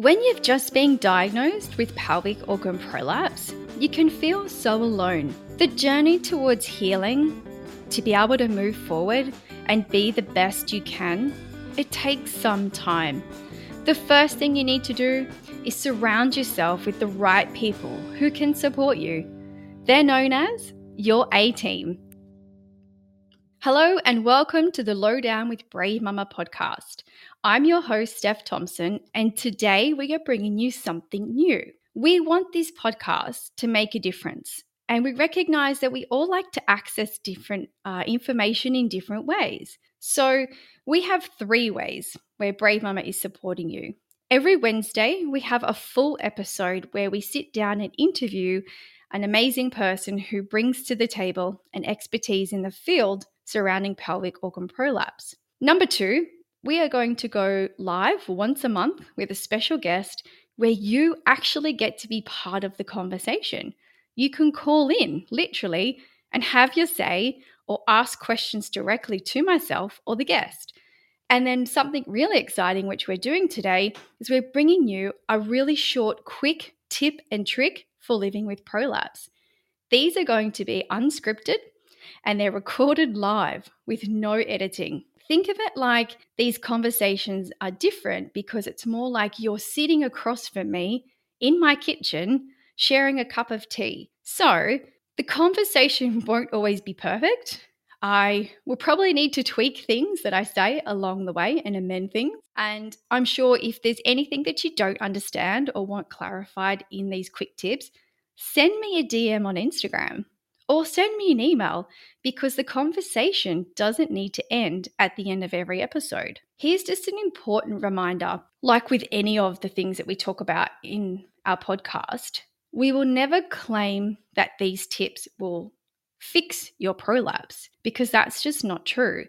When you've just been diagnosed with pelvic organ prolapse, you can feel so alone. The journey towards healing, to be able to move forward and be the best you can, it takes some time. The first thing you need to do is surround yourself with the right people who can support you. They're known as your A team. Hello, and welcome to the Lowdown with Brave Mama podcast. I'm your host, Steph Thompson, and today we are bringing you something new. We want this podcast to make a difference, and we recognize that we all like to access different uh, information in different ways. So, we have three ways where Brave Mama is supporting you. Every Wednesday, we have a full episode where we sit down and interview an amazing person who brings to the table an expertise in the field surrounding pelvic organ prolapse. Number two, we are going to go live once a month with a special guest where you actually get to be part of the conversation. You can call in, literally, and have your say or ask questions directly to myself or the guest. And then something really exciting, which we're doing today, is we're bringing you a really short, quick tip and trick for living with prolapse. These are going to be unscripted and they're recorded live with no editing. Think of it like these conversations are different because it's more like you're sitting across from me in my kitchen sharing a cup of tea. So the conversation won't always be perfect. I will probably need to tweak things that I say along the way and amend things. And I'm sure if there's anything that you don't understand or want clarified in these quick tips, send me a DM on Instagram or send me an email because the conversation doesn't need to end at the end of every episode. Here's just an important reminder like with any of the things that we talk about in our podcast, we will never claim that these tips will fix your prolapse because that's just not true.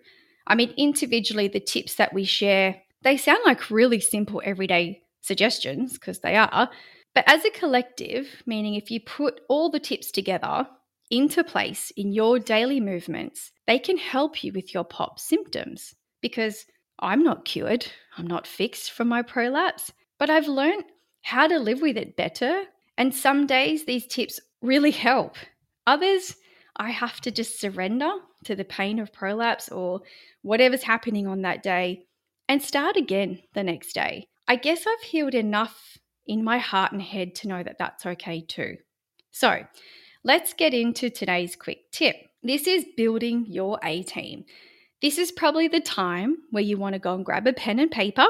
I mean, individually, the tips that we share, they sound like really simple everyday suggestions because they are. But as a collective, meaning if you put all the tips together, into place in your daily movements, they can help you with your POP symptoms. Because I'm not cured, I'm not fixed from my prolapse, but I've learned how to live with it better. And some days these tips really help. Others, I have to just surrender to the pain of prolapse or whatever's happening on that day and start again the next day. I guess I've healed enough in my heart and head to know that that's okay too. So, Let's get into today's quick tip. This is building your A team. This is probably the time where you want to go and grab a pen and paper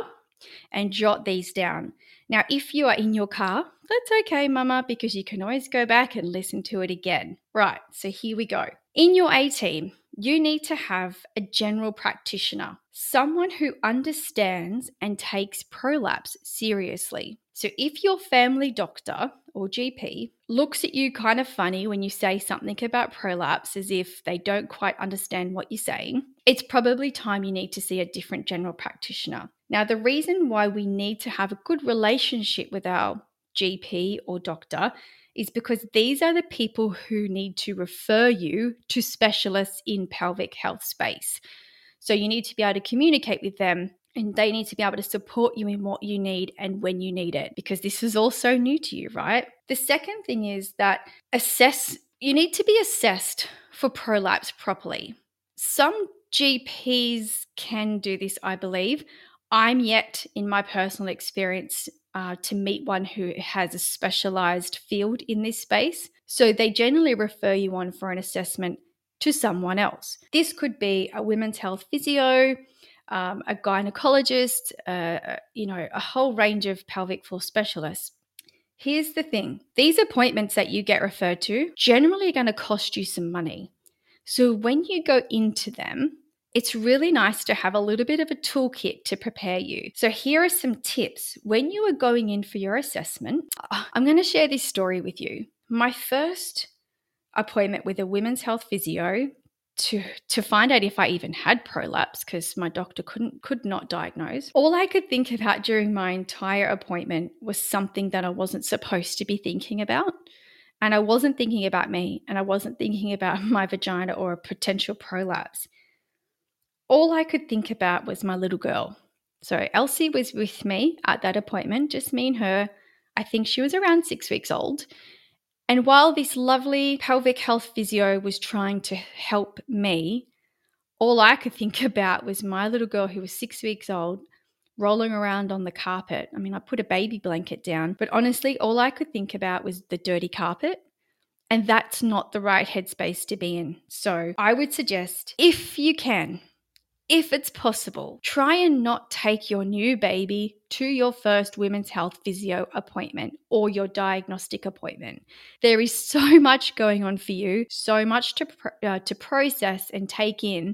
and jot these down. Now, if you are in your car, that's okay, mama, because you can always go back and listen to it again. Right, so here we go. In your A team, you need to have a general practitioner, someone who understands and takes prolapse seriously. So, if your family doctor or GP looks at you kind of funny when you say something about prolapse as if they don't quite understand what you're saying, it's probably time you need to see a different general practitioner. Now, the reason why we need to have a good relationship with our GP or doctor is because these are the people who need to refer you to specialists in pelvic health space. So you need to be able to communicate with them and they need to be able to support you in what you need and when you need it because this is all so new to you, right? The second thing is that assess you need to be assessed for prolapse properly. Some GPs can do this, I believe. I'm yet, in my personal experience, uh, to meet one who has a specialized field in this space. So they generally refer you on for an assessment to someone else. This could be a women's health physio, um, a gynecologist, uh, you know, a whole range of pelvic floor specialists. Here's the thing these appointments that you get referred to generally are going to cost you some money. So when you go into them, it's really nice to have a little bit of a toolkit to prepare you. So, here are some tips when you are going in for your assessment. I'm going to share this story with you. My first appointment with a women's health physio to to find out if I even had prolapse because my doctor couldn't could not diagnose. All I could think about during my entire appointment was something that I wasn't supposed to be thinking about. And I wasn't thinking about me and I wasn't thinking about my vagina or a potential prolapse. All I could think about was my little girl So Elsie was with me at that appointment, just me and her. I think she was around six weeks old. And while this lovely pelvic health physio was trying to help me, all I could think about was my little girl who was six weeks old rolling around on the carpet. I mean, I put a baby blanket down, but honestly, all I could think about was the dirty carpet. And that's not the right headspace to be in. So I would suggest, if you can, if it's possible, try and not take your new baby to your first women's health physio appointment or your diagnostic appointment. There is so much going on for you, so much to, uh, to process and take in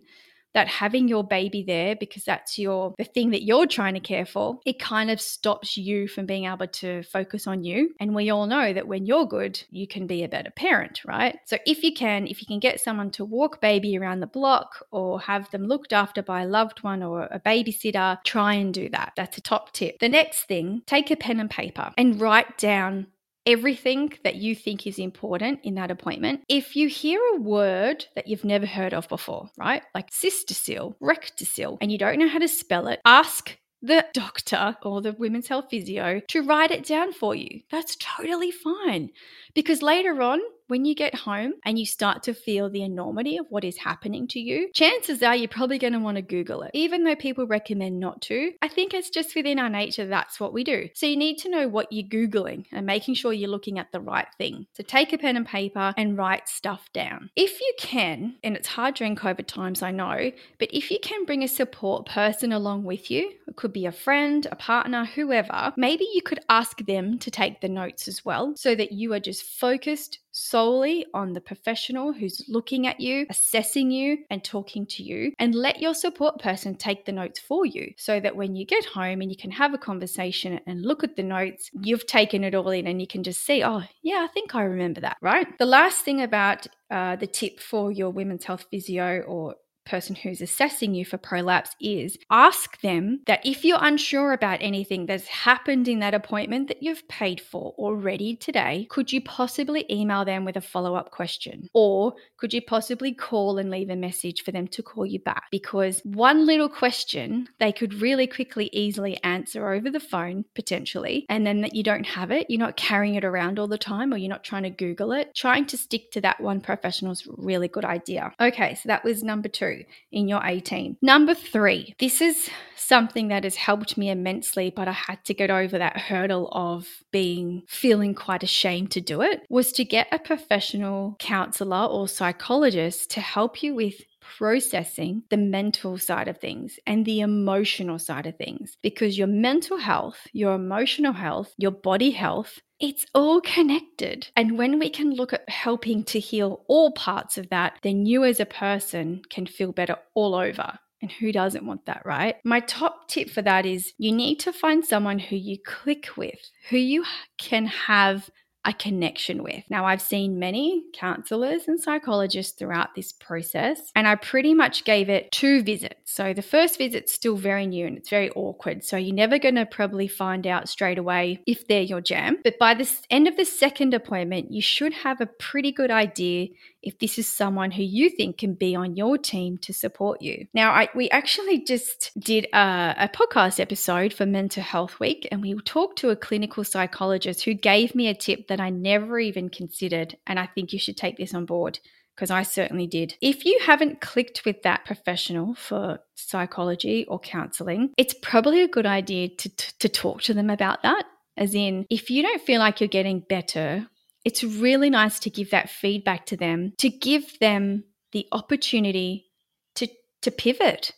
that having your baby there because that's your the thing that you're trying to care for it kind of stops you from being able to focus on you. And we all know that when you're good you can be a better parent right? So if you can if you can get someone to walk baby around the block or have them looked after by a loved one or a babysitter try and do that. That's a top tip. The next thing take a pen and paper and write down everything that you think is important in that appointment. If you hear a word that you've never heard of before, right? Like cystocele, rectocele, and you don't know how to spell it, ask the doctor or the women's health physio to write it down for you. That's totally fine. Because later on, when you get home and you start to feel the enormity of what is happening to you, chances are you're probably going to want to Google it. Even though people recommend not to, I think it's just within our nature that's what we do. So you need to know what you're Googling and making sure you're looking at the right thing. So take a pen and paper and write stuff down. If you can, and it's hard during COVID times, I know, but if you can bring a support person along with you, it could be a friend, a partner, whoever, maybe you could ask them to take the notes as well so that you are just focused solely on the professional who's looking at you, assessing you, and talking to you, and let your support person take the notes for you so that when you get home and you can have a conversation and look at the notes, you've taken it all in and you can just see, oh, yeah, I think I remember that, right? The last thing about uh, the tip for your women's health physio or person who's assessing you for prolapse is ask them that if you're unsure about anything that's happened in that appointment that you've paid for already today, could you possibly email them with a follow up question? Or could you possibly call and leave a message for them to call you back? Because one little question they could really quickly, easily answer over the phone, potentially, and then that you don't have it, you're not carrying it around all the time or you're not trying to Google it. Trying to stick to that one professional is really good idea. Okay, so that was number two in your A team. Number three, this is something that has helped me immensely, but I had to get over that hurdle of being feeling quite ashamed to do it, was to get a professional counselor or psychologist to help you with processing the mental side of things and the emotional side of things because your mental health, your emotional health, your body health it's all connected. And when we can look at helping to heal all parts of that, then you as a person can feel better all over. And who doesn't want that, right? My top tip for that is you need to find someone who you click with, who you can have a connection with. Now, I've seen many counselors and psychologists throughout this process, and I pretty much gave it two visits. So the first visit's still very new and it's very awkward. So you're never going to probably find out straight away if they're your jam. But by the end of the second appointment, you should have a pretty good idea if this is someone who you think can be on your team to support you. Now, I, we actually just did a, a podcast episode for Mental Health Week, and we talked to a clinical psychologist who gave me a tip that I never even considered. And I think you should take this on board because I certainly did. If you haven't clicked with that professional for psychology or counseling, it's probably a good idea to, to, to talk to them about that. As in, if you don't feel like you're getting better it's really nice to give that feedback to them, to give them the opportunity to, to pivot,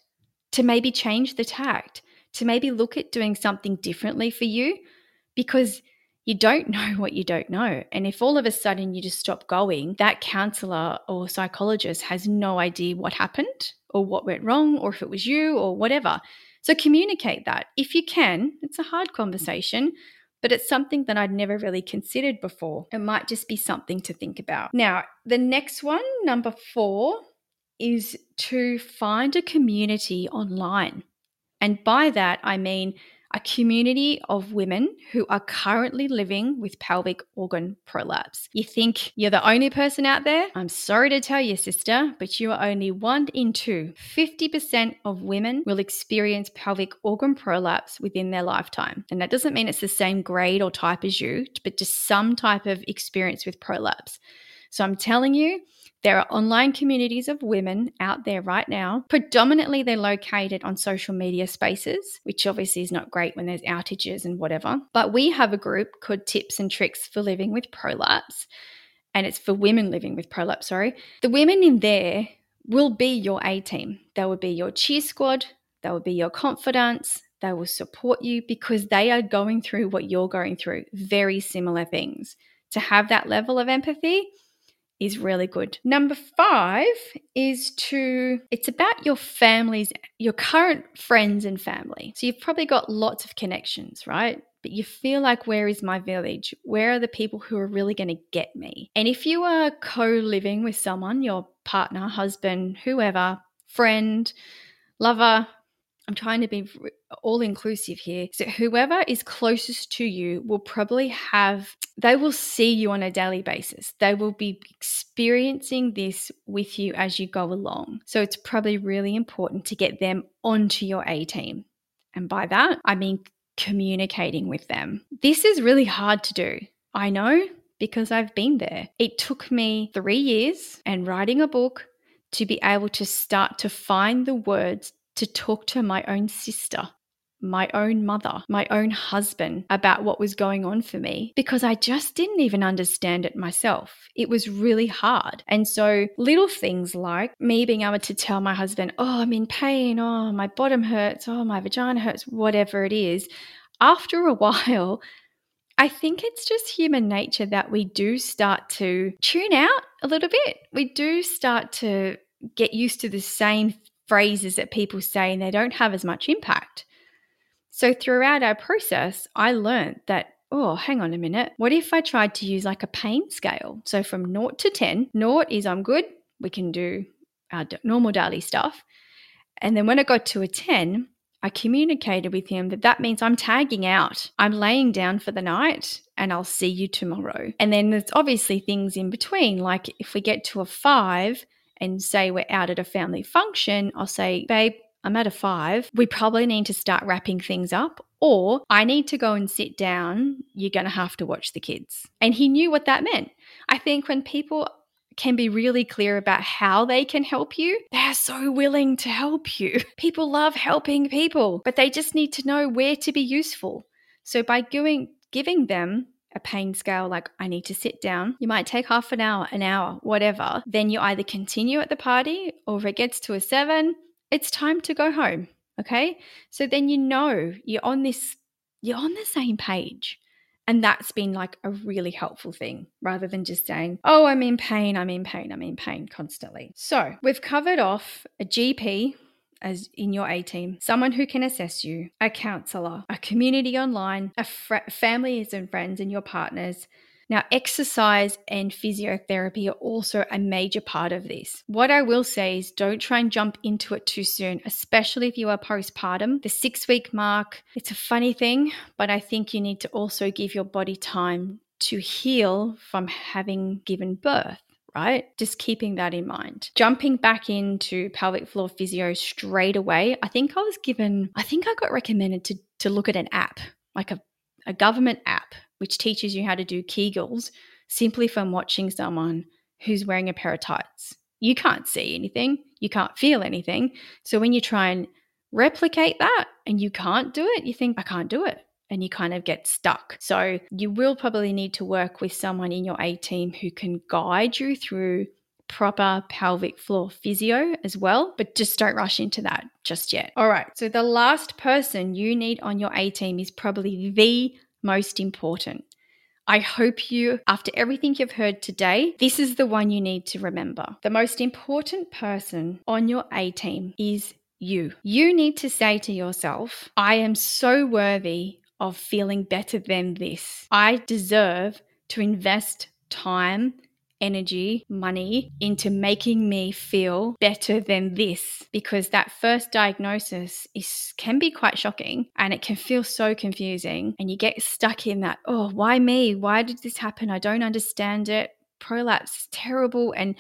to maybe change the tact, to maybe look at doing something differently for you because you don't know what you don't know. And if all of a sudden you just stop going, that counselor or psychologist has no idea what happened or what went wrong or if it was you or whatever. So communicate that. If you can, it's a hard conversation but it's something that I'd never really considered before. It might just be something to think about. Now, the next one, number four, is to find a community online. And by that, I mean a community of women who are currently living with pelvic organ prolapse. You think you're the only person out there? I'm sorry to tell you, sister, but you are only one in two. 50% of women will experience pelvic organ prolapse within their lifetime. And that doesn't mean it's the same grade or type as you, but just some type of experience with prolapse. So I'm telling you, there are online communities of women out there right now. Predominantly, they're located on social media spaces, which obviously is not great when there's outages and whatever. But we have a group called Tips and Tricks for Living with Prolapse, and it's for women living with prolapse, sorry. The women in there will be your A team. They will be your cheer squad, they will be your confidants, they will support you because they are going through what you're going through, very similar things. To have that level of empathy, is really good. Number five is to, it's about your families, your current friends and family. So you've probably got lots of connections, right? But you feel like, where is my village? Where are the people who are really going to get me? And if you are co living with someone, your partner, husband, whoever, friend, lover, I'm trying to be all inclusive here. So, whoever is closest to you will probably have, they will see you on a daily basis. They will be experiencing this with you as you go along. So, it's probably really important to get them onto your A team. And by that, I mean communicating with them. This is really hard to do. I know because I've been there. It took me three years and writing a book to be able to start to find the words to talk to my own sister, my own mother, my own husband about what was going on for me because I just didn't even understand it myself. It was really hard. And so, little things like me being able to tell my husband, Oh, I'm in pain. Oh, my bottom hurts. Oh, my vagina hurts, whatever it is. After a while, I think it's just human nature that we do start to tune out a little bit. We do start to get used to the same phrases that people say and they don't have as much impact. So throughout our process, I learned that, oh, hang on a minute. What if I tried to use like a pain scale? So from naught to 10, naught is I'm good, we can do our normal daily stuff. And then when I got to a 10, I communicated with him that that means I'm tagging out. I'm laying down for the night and I'll see you tomorrow. And then there's obviously things in between, like if we get to a five, and say we're out at a family function, I'll say, babe, I'm at a five. We probably need to start wrapping things up, or I need to go and sit down. You're going to have to watch the kids. And he knew what that meant. I think when people can be really clear about how they can help you, they're so willing to help you. People love helping people, but they just need to know where to be useful. So by giving, giving them a pain scale like I need to sit down. You might take half an hour, an hour, whatever. Then you either continue at the party or if it gets to a seven, it's time to go home. Okay. So then you know you're on this, you're on the same page. And that's been like a really helpful thing rather than just saying, oh, I'm in pain, I'm in pain, I'm in pain constantly. So we've covered off a GP, as in your A team, someone who can assess you, a counselor, a community online, a fr- families and friends and your partners. Now, exercise and physiotherapy are also a major part of this. What I will say is don't try and jump into it too soon, especially if you are postpartum. The six week mark, it's a funny thing, but I think you need to also give your body time to heal from having given birth right? Just keeping that in mind. Jumping back into pelvic floor physio straight away, I think I was given, I think I got recommended to, to look at an app, like a, a government app, which teaches you how to do Kegels simply from watching someone who's wearing a pair of tights. You can't see anything, you can't feel anything. So when you try and replicate that and you can't do it, you think, I can't do it and you kind of get stuck. So you will probably need to work with someone in your A team who can guide you through proper pelvic floor physio as well, but just don't rush into that just yet. All right, so the last person you need on your A team is probably the most important. I hope you, after everything you've heard today, this is the one you need to remember. The most important person on your A team is you. You need to say to yourself, I am so worthy of feeling better than this. I deserve to invest time, energy, money into making me feel better than this because that first diagnosis is can be quite shocking and it can feel so confusing and you get stuck in that, oh, why me? Why did this happen? I don't understand it. Prolapse is terrible and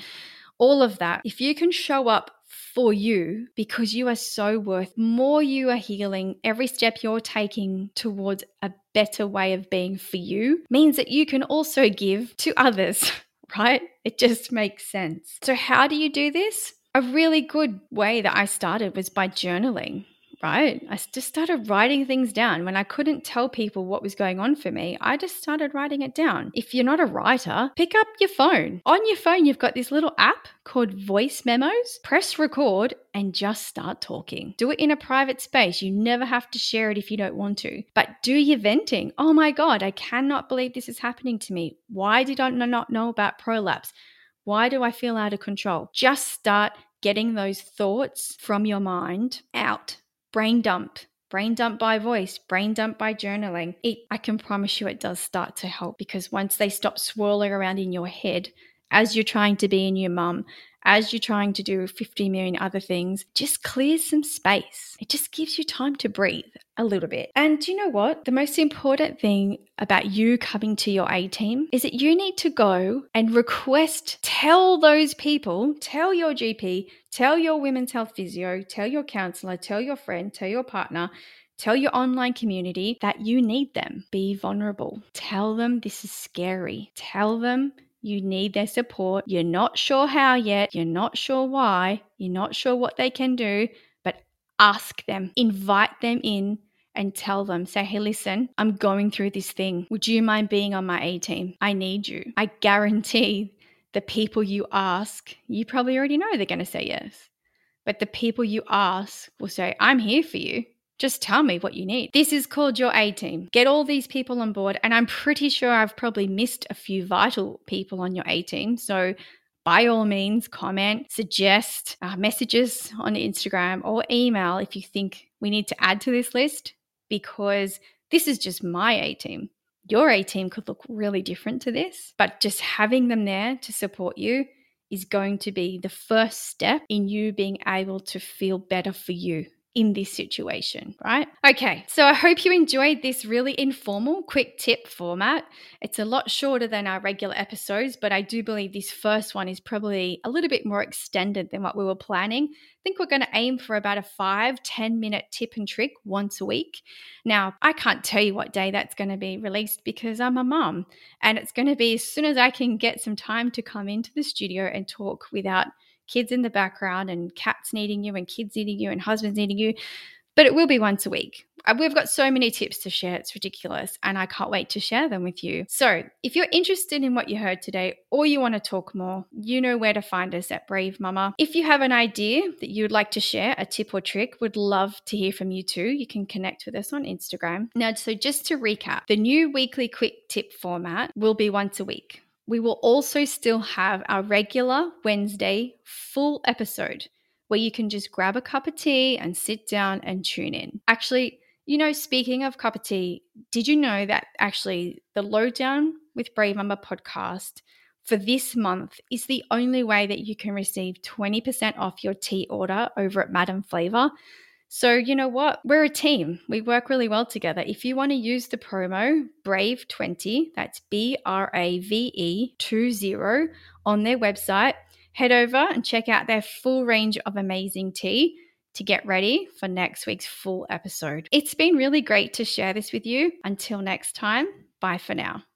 all of that. If you can show up for you because you are so worth more you are healing every step you're taking towards a better way of being for you means that you can also give to others right? It just makes sense. So how do you do this? A really good way that i started was by journaling right? I just started writing things down. When I couldn't tell people what was going on for me, I just started writing it down. If you're not a writer, pick up your phone. On your phone, you've got this little app called Voice Memos. Press record and just start talking. Do it in a private space. You never have to share it if you don't want to. But do your venting. Oh my God, I cannot believe this is happening to me. Why did I not know about prolapse? Why do I feel out of control? Just start getting those thoughts from your mind out brain dump brain dump by voice, brain dump by journaling. It, I can promise you it does start to help because once they stop swirling around in your head as you're trying to be a new mum, as you're trying to do 50 million other things, just clears some space. It just gives you time to breathe a little bit. And do you know what? The most important thing about you coming to your A team is that you need to go and request, tell those people, tell your GP, tell your women's health physio, tell your counselor, tell your friend, tell your partner. Tell your online community that you need them. Be vulnerable. Tell them this is scary. Tell them you need their support. You're not sure how yet. You're not sure why. You're not sure what they can do, but ask them, invite them in and tell them, say, hey, listen, I'm going through this thing. Would you mind being on my A team? I need you. I guarantee the people you ask, you probably already know they're going to say yes. But the people you ask will say, I'm here for you. Just tell me what you need. This is called your A team. Get all these people on board. And I'm pretty sure I've probably missed a few vital people on your A team. So by all means, comment, suggest uh, messages on Instagram or email if you think we need to add to this list, because this is just my A team. Your A team could look really different to this, but just having them there to support you is going to be the first step in you being able to feel better for you in this situation, right? Okay, so I hope you enjoyed this really informal, quick tip format. It's a lot shorter than our regular episodes, but I do believe this first one is probably a little bit more extended than what we were planning. I think we're going to aim for about a five, 10 minute tip and trick once a week. Now, I can't tell you what day that's going to be released because I'm a mum, and it's going to be as soon as I can get some time to come into the studio and talk without kids in the background and cats needing you and kids needing you and husbands needing you. But it will be once a week. Uh, we've got so many tips to share, it's ridiculous, and I can't wait to share them with you. So, if you're interested in what you heard today or you want to talk more, you know where to find us at Brave Mama. If you have an idea that you would like to share, a tip or trick, would love to hear from you too. You can connect with us on Instagram. Now, so just to recap, the new weekly quick tip format will be once a week we will also still have our regular Wednesday full episode where you can just grab a cup of tea and sit down and tune in. Actually, you know, speaking of cup of tea, did you know that actually the Lowdown with Brave Mama podcast for this month is the only way that you can receive 20% off your tea order over at Madame Flavour? So, you know what? We're a team. We work really well together. If you want to use the promo BRAVE20, that's B R A V E 20 on their website, head over and check out their full range of amazing tea to get ready for next week's full episode. It's been really great to share this with you. Until next time, bye for now.